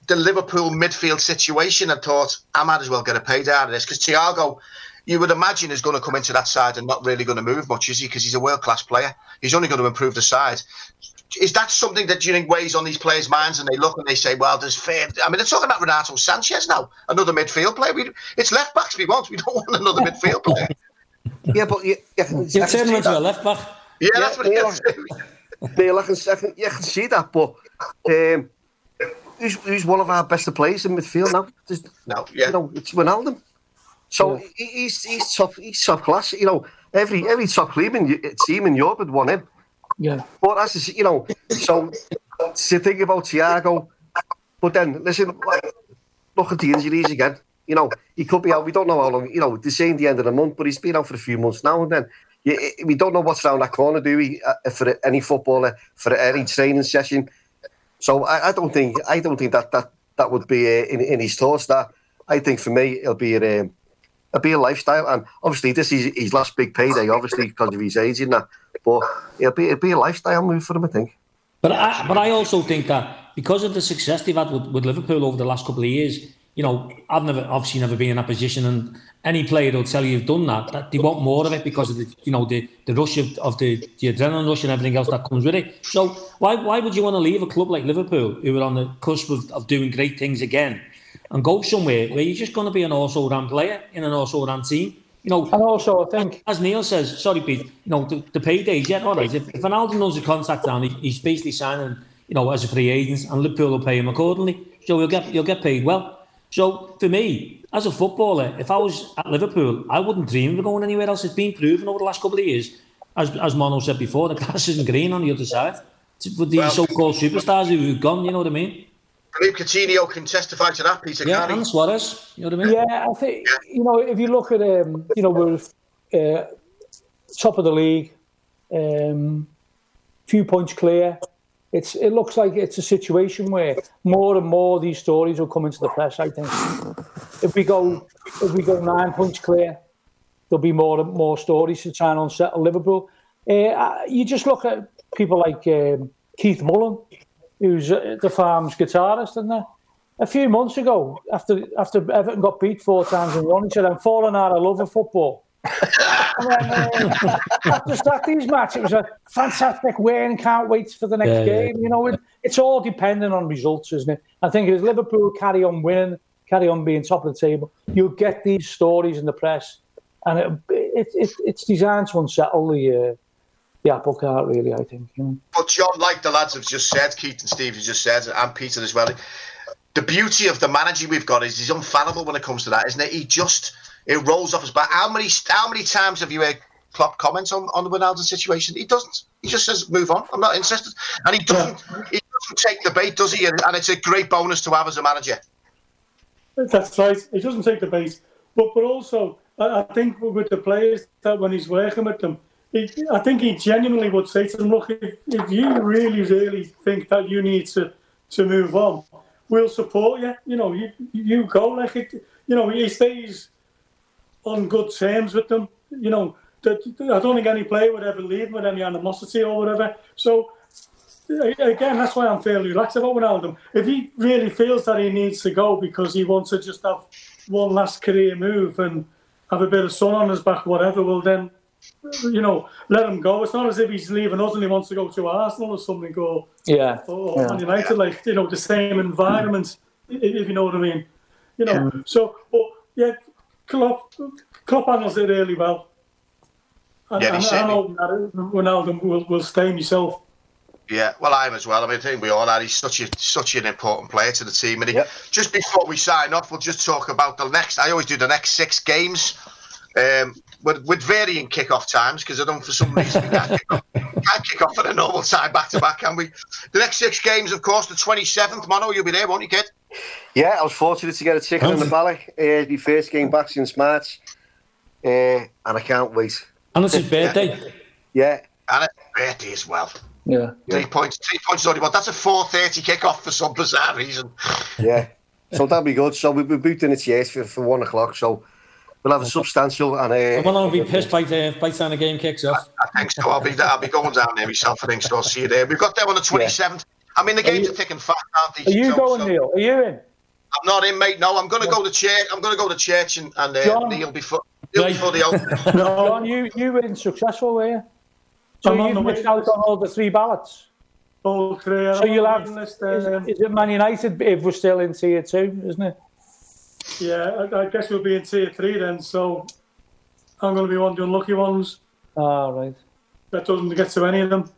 the Liverpool midfield situation and thought, I might as well get a paid out of this? Because Thiago you would imagine is going to come into that side and not really going to move much, is he? Because he's a world class player. He's only going to improve the side. Is that something that you think weighs on these players' minds and they look and they say, well, there's fair. I mean, they're talking about Renato Sanches now, another midfield player. We, it's left backs we want. We don't want another midfield player. *laughs* yeah, but you, you, you, you turn him into a left back. Yeah, yeah that's what yeah, Neil, I can, I can, you can see that, but um, who's, who's one of our best players in midfield now? There's, no, yeah. You know, it's Wijnaldum. So yeah. he's he's top he's top class. You know, every every top team in team in Europe would want him. Yeah. But as you know, so to think about Thiago, but then listen, look at the injuries again. You know, he could be out. We don't know how long. You know, the same the end of the month, but he's been out for a few months now and then we don't know what's around that corner, do we? Uh, for any footballer, for any training session. So I, I don't think I don't think that that, that would be uh, in, in his thoughts. That I think for me it'll be um, be a lifestyle, and obviously this is his last big payday, obviously because of his age and that. But it'll be it'll be a lifestyle move for him, I think. But I, but I also think that because of the success they've had with, with Liverpool over the last couple of years, you know, I've never obviously never been in that position, and any player will tell you you've done that, that they want more of it because of the you know the, the rush of, of the, the adrenaline rush and everything else that comes with it. So why why would you want to leave a club like Liverpool who are on the cusp of, of doing great things again and go somewhere where you're just going to be an also ran player in an also ran team? You know, and also I think, as Neil says, sorry, Pete. You know, the, the paydays. Yeah, all right. If, if Wijnaldum knows the contract down, he, he's basically signing, you know, as a free agent, and Liverpool will pay him accordingly. So you'll get you'll get paid well. So for me, as a footballer, if I was at Liverpool, I wouldn't dream of going anywhere else. It's been proven over the last couple of years, as as Mono said before, the *laughs* grass isn't green on the other side. With these well, so-called superstars who've gone, you know what I mean? Philippe Coutinho can testify to that, Peter. Yeah, and Suarez, you know what I mean? Yeah, I think you know if you look at um, you know we're uh, top of the league, um, few points clear it's it looks like it's a situation where more and more these stories will come into the press. I think if we go if we go nine points clear, there'll be more and more stories to try and unsettle Liverpool. Uh, you just look at people like um, Keith Mullen, who's uh, the Farm's guitarist, and a few months ago, after after Everton got beat four times in a row, he said, "I'm falling out of love with football." *laughs* after Saturday's match, it was a fantastic win. Can't wait for the next yeah, game. Yeah. You know, it, it's all dependent on results, isn't it? I think as Liverpool carry on winning, carry on being top of the table, you'll get these stories in the press, and it, it, it it's designed to unsettle the. Uh, the apple cart, really, I think. You know? But John, like the lads have just said, Keith and Steve have just said, and Peter as well. The beauty of the manager we've got is he's unfallible when it comes to that, isn't it? He just it rolls off his back. How many how many times have you heard Klopp comments on, on the Wijnaldum situation? He doesn't. He just says, "Move on. I'm not interested," and he doesn't. He doesn't take the bait, does he? And, and it's a great bonus to have as a manager. That's right. He doesn't take the bait, but but also I, I think with the players that when he's working with them, he, I think he genuinely would say to them, "Look, if, if you really, really think that you need to to move on, we'll support you. You know, you you go like it. You know, he stays." on good terms with them. You know, that I don't think any player would ever leave with any animosity or whatever. So again, that's why I'm fairly relaxed about Wijnaldum. If he really feels that he needs to go because he wants to just have one last career move and have a bit of sun on his back, whatever, well then, you know, let him go. It's not as if he's leaving us and he wants to go to Arsenal or something, or yeah, or yeah. United, like you know, the same environment, if you know what I mean. You know, so but yeah, Klopp, Klopp handles it really well. And, yeah, and I hope that Wijnaldum will, will stay himself. Yeah, well, I'm as well. I mean, I think we all are. He's such a such an important player to the team. And he, yep. just before we sign off, we'll just talk about the next. I always do the next six games um, with, with varying kick-off times because I don't, for some reason, we can't kick, off, can't kick off at a normal time back to back, can we? The next six games, of course, the 27th. Mono, you'll be there, won't you, kid? Yeah, I was fortunate to get a ticket in the Valley. Uh, the first game back since March, uh, and I can't wait. And it's his birthday. yeah, and it's birthday as well. Yeah, three yeah. points. Three points already. But that's a four thirty kick-off for some bizarre reason. Yeah, so that'll be good. So we, we booked in its yes for, for one o'clock. So we'll have a substantial and. Uh, I'm gonna be pissed by the by the time the game kicks off. I, I, think so. I'll be I'll be going down there myself. I think so. I'll see you there. We've got them on the twenty seventh. Yeah. I mean, the games are, you, are thick and fast, aren't they? Are you so, going, so. Neil? Are you in? I'm not in, mate. No, I'm going to go to church. I'm going to go to church and, and uh, John, Neil before. Right. For the *laughs* no, John, you you weren't successful, were you? So you missed out on all the three ballots. All three. So you'll have. Um, is, is, it Man United if we're still in tier two, isn't it? Yeah, I, I guess we'll be in tier three then. So I'm going to be one of the unlucky ones. Ah, right. That doesn't get to any of them.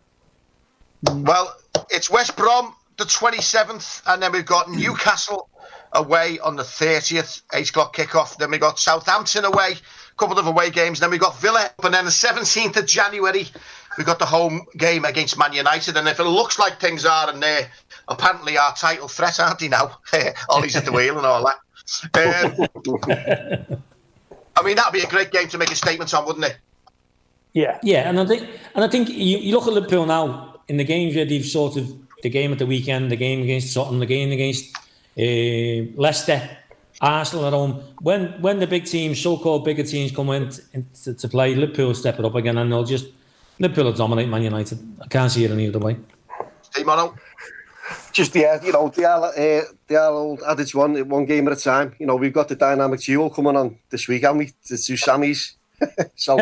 Well, it's West Brom the 27th, and then we've got Newcastle away on the 30th, 8 o'clock kickoff. Then we've got Southampton away, a couple of away games. Then we've got Villa, and then the 17th of January, we've got the home game against Man United. And if it looks like things are, and they're apparently our title threat, aren't they now? *laughs* Ole's at the wheel and all that. Um, *laughs* I mean, that'd be a great game to make a statement on, wouldn't it? Yeah, yeah, and I think, and I think you, you look at Liverpool now in the games where they've sort of the game at the weekend, the game against Sutton, the game against uh, Leicester, Arsenal at home. When when the big teams, so-called bigger teams, come in to, to play, Liverpool step it up again, and they'll just Liverpool will dominate Man United. I can't see it any other way. Steve Mono. Just yeah, you know, the uh, the old adage one one game at a time. You know, we've got the dynamic duo coming on this week, haven't we? The two Sammys. *laughs* so,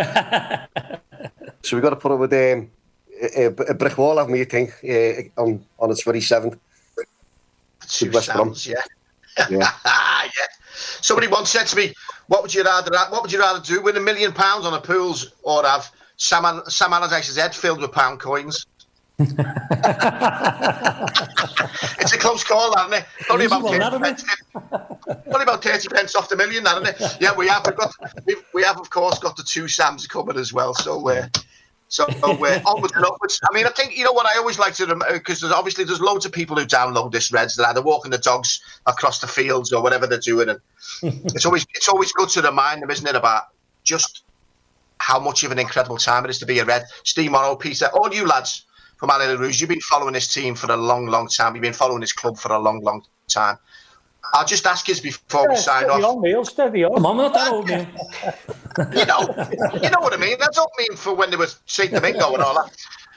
so we've got to put up with um, a, a brick wall, haven't we? I think uh, on on the twenty seventh. Two West. Yeah. *laughs* Yeah. *laughs* yeah. Somebody once said to me, "What would you rather? What would you rather do? Win a million pounds on a pools or have Sam, Sam Allardyce's head filled with pound coins?" It's a close call, isn't it? Only about, 30 pence, only about 30 pence off the million, isn't it? Yeah, we have. We've got, we've, we have, of course, got the two Sams covered as well. So, uh, so uh, onwards and upwards. I mean, I think you know what I always like to because there's obviously there's loads of people who download this Reds that are either walking the dogs across the fields or whatever they're doing, and *laughs* it's always it's always good to remind them, isn't it, about just how much of an incredible time it is to be a Red. Steve Morrow, Peter, all you lads from Alley Rouge, you've been following this team for a long, long time. You've been following this club for a long, long time. I'll just ask you before yeah, we sign off. On, Neil, steady on. Come on, not that old, *laughs* Neil. you know, you know what I mean. That's not mean for when they were St. Domingo and all that.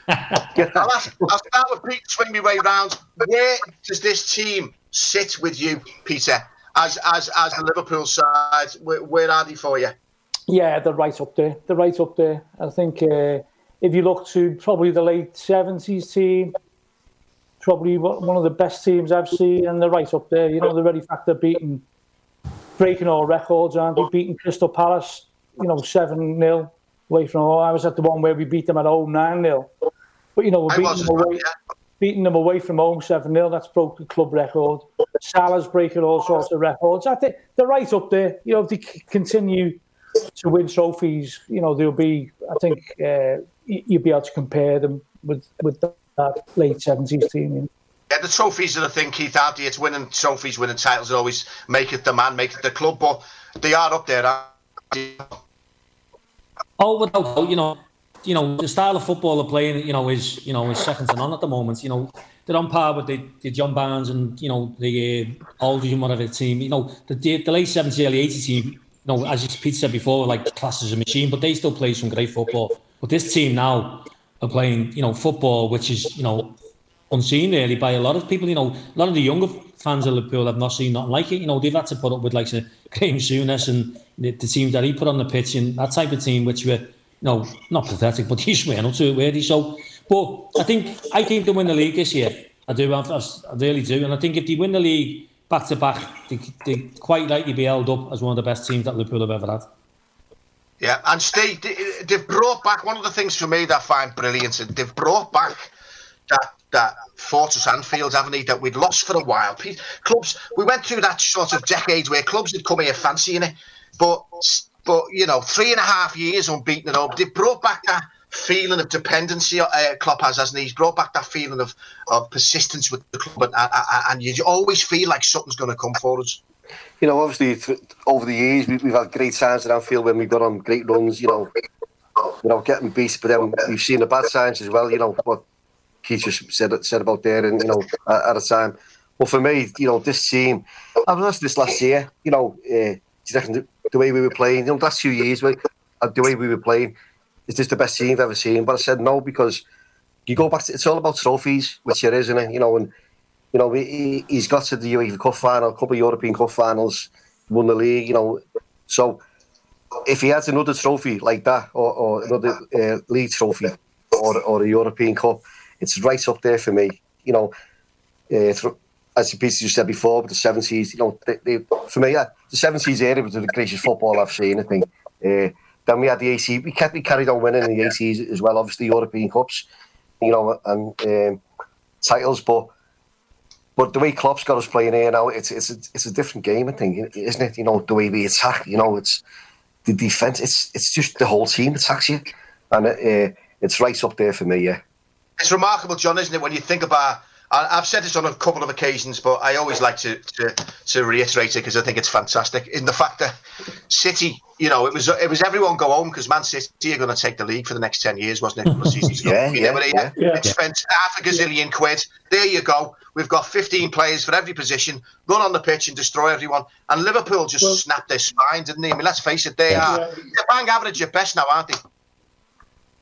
I'll, ask, I'll start with Pete. Swing me way round. Where does this team sit with you, Peter? As as as the Liverpool side, where, where are they for you? Yeah, they're right up there. They're right up there. I think uh, if you look to probably the late seventies team, probably one of the best teams I've seen, and they're right up there. You know, the very fact they're beating, breaking all records, aren't they? Beating Crystal Palace, you know, 7 0 away from home. I was at the one where we beat them at home 9 0. But, you know, we're beating them, away, beating them away from home 7 0. That's broke the club record. Salah's breaking all sorts of records. I think they're right up there. You know, if they continue to win trophies, you know, they'll be, I think, uh, you'll be able to compare them with, with the that late seventies team. Yeah, the trophies are the thing, Keith Hardy. It's winning trophies, winning titles always make it the man, make it the club. But they are up there. Oh, without you know, you know the style of football they're playing, you know, is you know is second to none at the moment. You know, they're on par with the, the John Barnes and you know the uh, Aldridge whatever team. You know, the the late seventies, early eighties team. You know, as Pete said before, like classes a machine, but they still play some great football. But this team now, are playing, you know, football, which is, you know, unseen really by a lot of people. You know, a lot of the younger fans of Liverpool have not seen nothing like it. You know, they've had to put up with like *laughs* Graeme Souness and the, the teams that he put on the pitch and that type of team, which were, you know, not pathetic, but *laughs* he's went up to it, really. So, but I think I think they win the league this year. I do, I, I really do, and I think if they win the league back to back, they, they quite likely be held up as one of the best teams that Liverpool have ever had. Yeah, and Steve, they've brought back one of the things for me that I find brilliant. They've brought back that that Fortress Anfield, haven't they? That we'd lost for a while. Clubs, we went through that sort of decade where clubs had come here fancying it, but but you know, three and a half years unbeaten at home. They've brought back that feeling of dependency. Uh, Klopp has, hasn't he? He's brought back that feeling of of persistence with the club, and, and you always feel like something's going to come for us you know, obviously th- over the years we, have had great times at Anfield when we've got on great runs. You know, you know, getting beat, but then we've seen the bad signs as well. You know what Keith just said said about there, and you know, at, at a time. But for me, you know, this team, I was asked this last year. You know, uh, the, way we were playing, you know, the last few years, the way we were playing, is this the best team I've ever seen? But I said no because you go back to it's all about trophies, which it is, isn't it? You know, and you know, he, he's got to the UEFA Cup final, a couple of European Cup finals, won the league, you know. So if he has another trophy like that, or, or another uh, league trophy, or, or a European Cup, it's right up there for me. You know, uh, th- as you said before, with the seventies, you know, they, they, for me, uh, the seventies era was the greatest football I've seen. I think. Uh, then we had the AC. We kept we carried on winning in the ACs as well. Obviously, European Cups, you know, and um, titles, but. But the way Klopp's got us playing here now, it's it's a, it's a different game, I think, isn't it? You know, the way we attack, you know, it's the defense. It's it's just the whole team attacks you, and it, uh, it's right up there for me. Yeah, it's remarkable, John, isn't it? When you think about, I've said this on a couple of occasions, but I always like to to, to reiterate it because I think it's fantastic. In the fact that City, you know, it was it was everyone go home because Man City are going to take the league for the next ten years, wasn't it? yeah, yeah, yeah, yeah. It spent half a gazillion quid. There you go. We've got 15 players for every position. Run on the pitch and destroy everyone. And Liverpool just well, snapped their spine, didn't they? I mean, let's face it, they yeah, are they're bang average at best now, aren't they?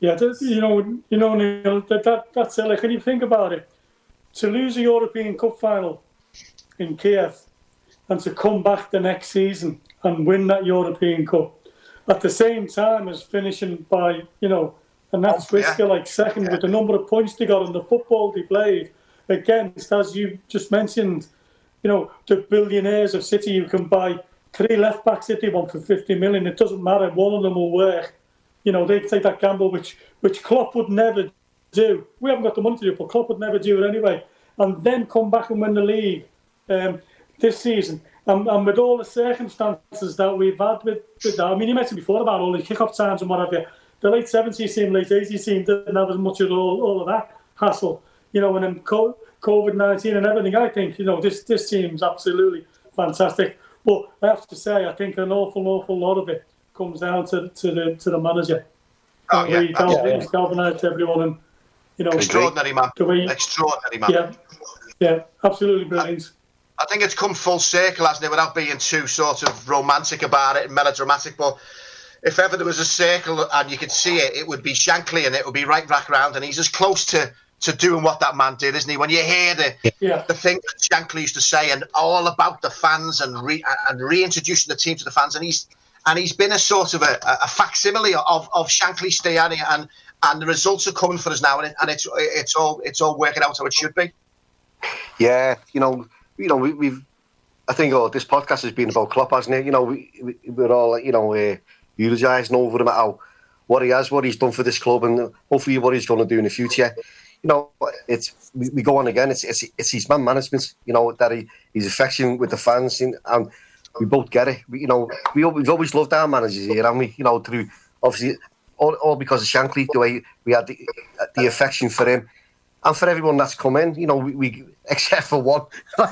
Yeah, you know, you know, Neil, that, that that's it. Like, when you think about it, to lose a European Cup final in Kiev and to come back the next season and win that European Cup at the same time as finishing by, you know, and that's oh, yeah. like second yeah. with the number of points they got and the football they played against, as you just mentioned, you know, the billionaires of City you can buy three left backs if they want for 50 million. It doesn't matter. One of them will work. You know, they take that gamble, which which Klopp would never do. We haven't got the money to do it, but Klopp would never do it anyway. And then come back and win the league um, this season. And, and, with all the circumstances that we've had with, with that, I mean, you mentioned before about all the kick-off times and what have you. The late 70s team, late 80s team didn't have as much of all, all of that hassle you know, and then COVID nineteen and everything. I think you know this this team's absolutely fantastic. But I have to say, I think an awful, awful lot of it comes down to, to the to the manager. Oh, yeah, he galvanized, galvanized everyone, and you know, extraordinary man, the way, extraordinary man. Yeah, yeah, absolutely brilliant. I, I think it's come full circle, hasn't it, without being too sort of romantic about it and melodramatic, but if ever there was a circle and you could see it, it would be Shankly and it would be right back around, and he's as close to to doing what that man did, isn't he? When you hear the yeah. the thing that Shankly used to say, and all about the fans and re, and reintroducing the team to the fans, and he's and he's been a sort of a, a facsimile of of Shankly staying and and the results are coming for us now, and, it, and it's it's all it's all working out how it should be. Yeah, you know, you know, we, have I think oh, this podcast has been about Klopp, hasn't it? You know, we, we are all you know uh, eulogising over him how what he has, what he's done for this club, and hopefully what he's going to do in the future you know, it's we, we, go on again. It's, it's it's his man management. You know that he he's affection with the fans, and, and we both get it. We, you know, we we've always loved our managers here, haven't we? You know, through obviously all, all because of Shankly, the way we had the, the affection for him, and for everyone that's come in. You know, we, we except for one. *laughs* we,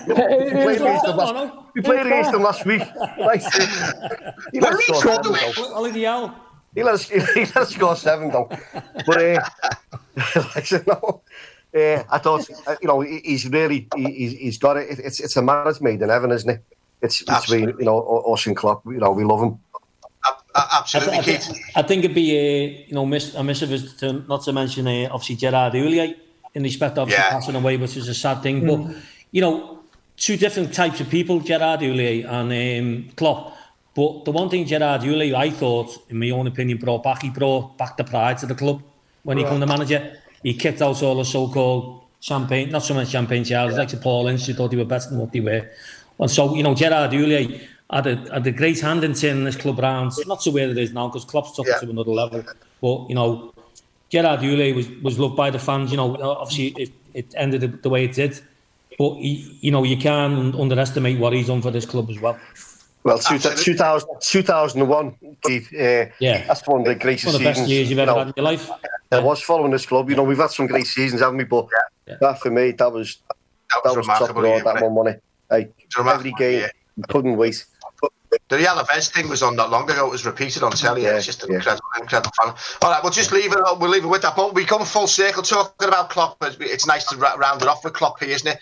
played against them last, we played against them last week. Right. He let us score seven he let us, he let us score seven though. But uh, *laughs* like, you know, uh, I thought uh, you know he's really he, he's got it. It's it's a man that's made in heaven, isn't it? It's between you know us and Klopp. You know we love him. Absolutely, I, th- I, I, think it'd be a you know miss a miss to not to mention uh, obviously Gerard Houllier in respect of yeah. passing away, which is a sad thing. Mm. But you know, two different types of people, Gerard Houllier and um, Klopp. But the one thing Gerard Houllier, I thought, in my own opinion, brought back, he brought back the pride to the club when he became the manager. He kicked out all the so-called champagne, not so much champagne showers, yeah. like the Paul Ince, who thought they were better than what they were. And so, you know, Gerard Houllier had a, had a great hand in turning this club round. Not so where it is now, because Klopp's took yeah. it to another level. But, you know, Gerard Houllier was, was loved by the fans. You know, obviously it, it ended the, the way it did. But, he, you know, you can't underestimate what he's done for this club as well. Well, 2000, 2001, Keith, uh, yeah. that's one of the greatest one of the best seasons years you've ever you know, had in your life. I was following this club. You know, we've had some great seasons, haven't we? But yeah. that for me, that was that was, that was top of all, that one money. Like, every game, yeah. couldn't wait. The Alaves thing was on not long ago. It was repeated on telly. Yeah, it's just an yeah. incredible, incredible fun. All right, we'll just leave it. We'll leave it with that. But we come full circle talking about Klopp. It's nice to round it off with Klopp here, isn't it?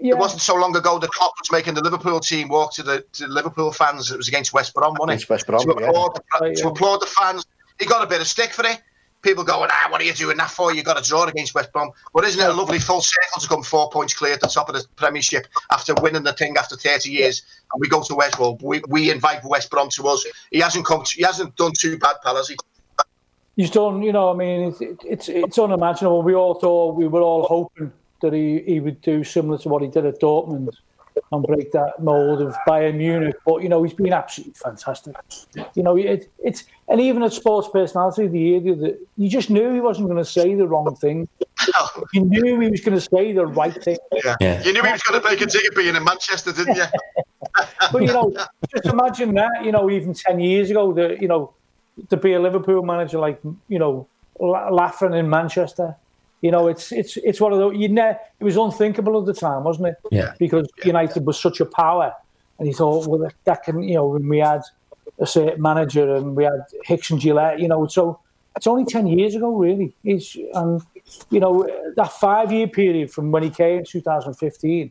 Yeah. It wasn't so long ago the Klopp was making the Liverpool team walk to the to Liverpool fans. It was against West Brom, wasn't it? West Brom, to, applaud the, to applaud the fans. He got a bit of stick for it. People going, ah, what are you doing that for? You got a draw against West Brom. But isn't it a lovely full circle to come four points clear at the top of the Premiership after winning the thing after 30 years? And we go to West Brom. We, we invite West Brom to us. He hasn't come. To, he hasn't done too bad, pal, has he? He's done. You know, I mean, it's it's it's unimaginable. We all thought we were all hoping that he, he would do similar to what he did at Dortmund and break that mold of Bayern Munich. But you know, he's been absolutely fantastic. You know, it, it's and even at Sports Personality the year that you just knew he wasn't going to say the wrong thing. *laughs* You knew he was going to say the right thing. Yeah. yeah. You knew he was going to make a ticket being in Manchester, didn't you? *laughs* but you know, just imagine that. You know, even ten years ago, that you know, to be a Liverpool manager like you know, laughing in Manchester you know, it's it's it's one of the you know it was unthinkable at the time, wasn't it? Yeah. Because yeah. United was such a power, and he thought, well, that can you know when we had a certain manager and we had Hicks and Gillett, you know, so it's only ten years ago, really. It's and you know that five year period from when he came in 2015,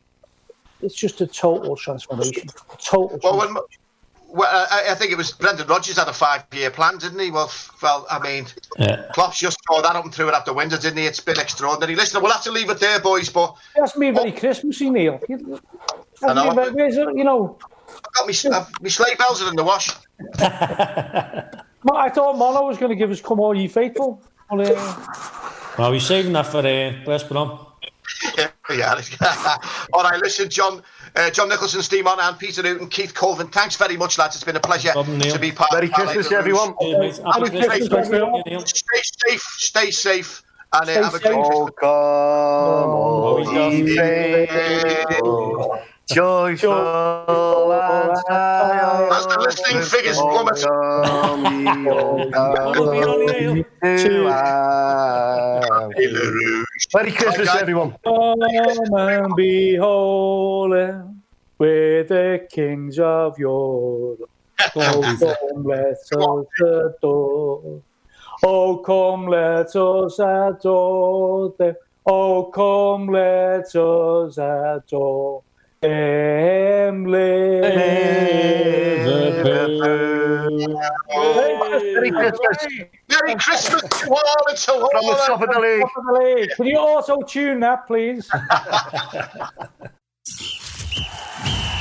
it's just a total transformation. Total. Well, transformation. When, well, I, I, think it was Brendan Rodgers had a five-year plan, didn't he? Well, well, I mean, yeah. Klopp's just throw that up and threw it out the window, didn't he? It's been extraordinary. Listen, we'll have to leave it there, boys. But that's me very oh, Christmassy, Neil. I know. Where's it, you know, I got me, my sleigh bells are in the wash. *laughs* I thought Mono was going to give us "Come All Ye Faithful." Well, uh... well, we're saving that for uh, West Brom. *laughs* yeah. *laughs* All right, listen, John. Uh, John Nicholson, Steve Mon, and Peter Hooton, Keith Colvin. Thanks very much, lads. It's been a pleasure to be part Merry of Christmas, everyone. Happy Christmas, everyone. Stay safe, stay safe. And uh, have a great oh, come, oh, ye faithful, joyful and As the listening figures plummet. *laughs* Merry Christmas, everyone. Come and behold with the kings of Europe. *laughs* Oh, come, let us adore. Oh, come, let us adore them. Oh, come, let us adore them. Liverpool. Merry Christmas. Merry Christmas to all and to all. From the top of the league. Can you also tune that, please?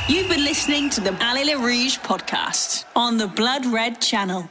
You've been listening to the Allez Les Rouges podcast on the Blood Red channel.